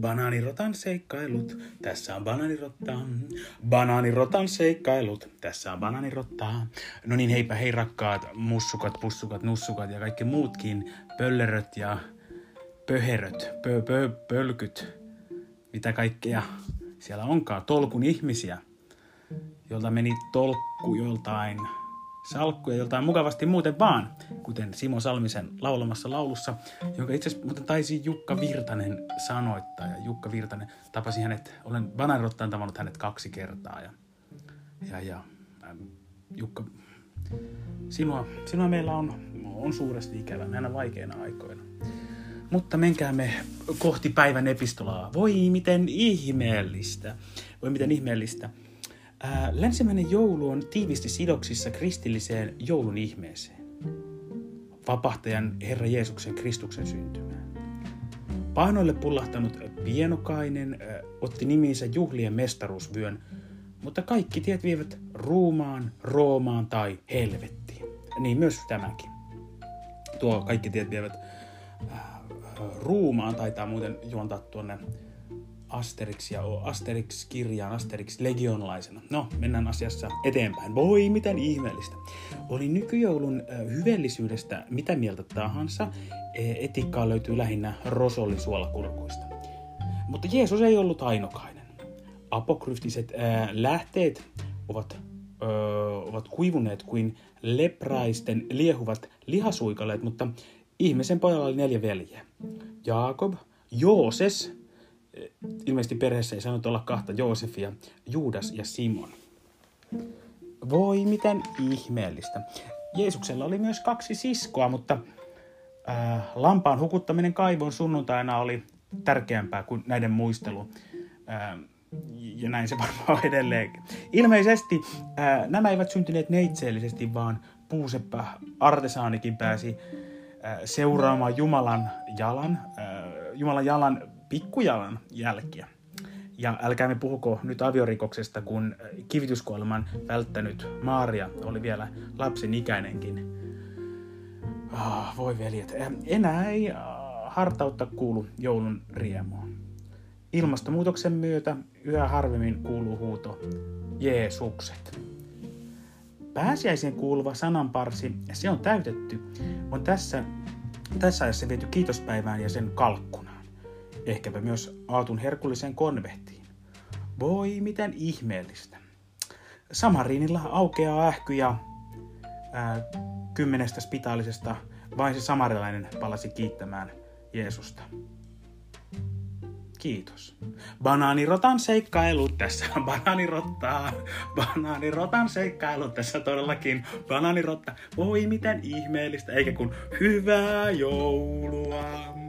Banaanirotan seikkailut, tässä on banaanirotta. Banaanirotan seikkailut, tässä on banaanirotta. No niin, heipä hei rakkaat mussukat, pussukat, nussukat ja kaikki muutkin pölleröt ja pöheröt, pö, pö, pölkyt, mitä kaikkea siellä onkaan, tolkun ihmisiä, jolta meni tolkku joltain salkkuja joltain mukavasti muuten vaan, kuten Simo Salmisen laulamassa laulussa, jonka itse asiassa muuten taisi Jukka Virtanen sanoittaa. Ja Jukka Virtanen tapasi hänet, olen Bananrottaan tavannut hänet kaksi kertaa. Ja, ja, ja ähm, Jukka, sinua, sinua meillä on, on suuresti ikävä näinä vaikeina aikoina. Mutta menkäämme kohti päivän epistolaa. Voi miten ihmeellistä. Voi miten ihmeellistä. Länsimäinen joulu on tiivisti sidoksissa kristilliseen joulun ihmeeseen. Vapahtajan Herra Jeesuksen Kristuksen syntymään. Painoille pullahtanut pienokainen otti nimiinsä juhlien mestaruusvyön, mutta kaikki tiet vievät ruumaan, Roomaan tai helvettiin. Niin myös tämäkin. Tuo kaikki tiet vievät ruumaan, taitaa muuten juontaa tuonne Asterixia Asterix-kirjaan, Asterix-legionlaisena. No, mennään asiassa eteenpäin. Voi, miten ihmeellistä. Oli nykyjoulun hyvellisyydestä mitä mieltä tahansa, e, etiikkaa löytyy lähinnä Rosollin suolakurkuista. Mutta Jeesus ei ollut ainokainen. Apokryftiset ää, lähteet ovat, ö, ovat kuivuneet kuin lepraisten liehuvat lihasuikaleet, mutta ihmisen pojalla oli neljä veljeä. Jaakob, Jooses, ilmeisesti perheessä ei saanut olla kahta Joosefia, Juudas ja Simon. Voi miten ihmeellistä. Jeesuksella oli myös kaksi siskoa, mutta äh, lampaan hukuttaminen kaivon sunnuntaina oli tärkeämpää kuin näiden muistelu. Äh, ja näin se varmaan edelleenkin. Ilmeisesti äh, nämä eivät syntyneet neitseellisesti, vaan puuseppä artesaanikin pääsi äh, seuraamaan Jumalan jalan, äh, Jumalan jalan pikkujalan jälkiä. Ja älkäämme puhuko nyt aviorikoksesta, kun kivityskuoleman välttänyt Maaria oli vielä lapsen ikäinenkin. Oh, voi veljet, enää ei hartautta kuulu joulun riemuun. Ilmastonmuutoksen myötä yhä harvemmin kuuluu huuto Jeesukset. Pääsiäisen kuuluva sananparsi, se on täytetty, on tässä, tässä ajassa viety kiitospäivään ja sen kalkkuun ehkäpä myös Aatun herkulliseen konvehtiin. Voi miten ihmeellistä. Samariinilla aukeaa ähky ja ää, kymmenestä spitaalisesta vain se samarilainen palasi kiittämään Jeesusta. Kiitos. Banaanirotan seikkailu tässä banaanirottaa. Banaanirotan seikkailu tässä todellakin. Banaanirotta. Voi miten ihmeellistä, eikä kun hyvää joulua.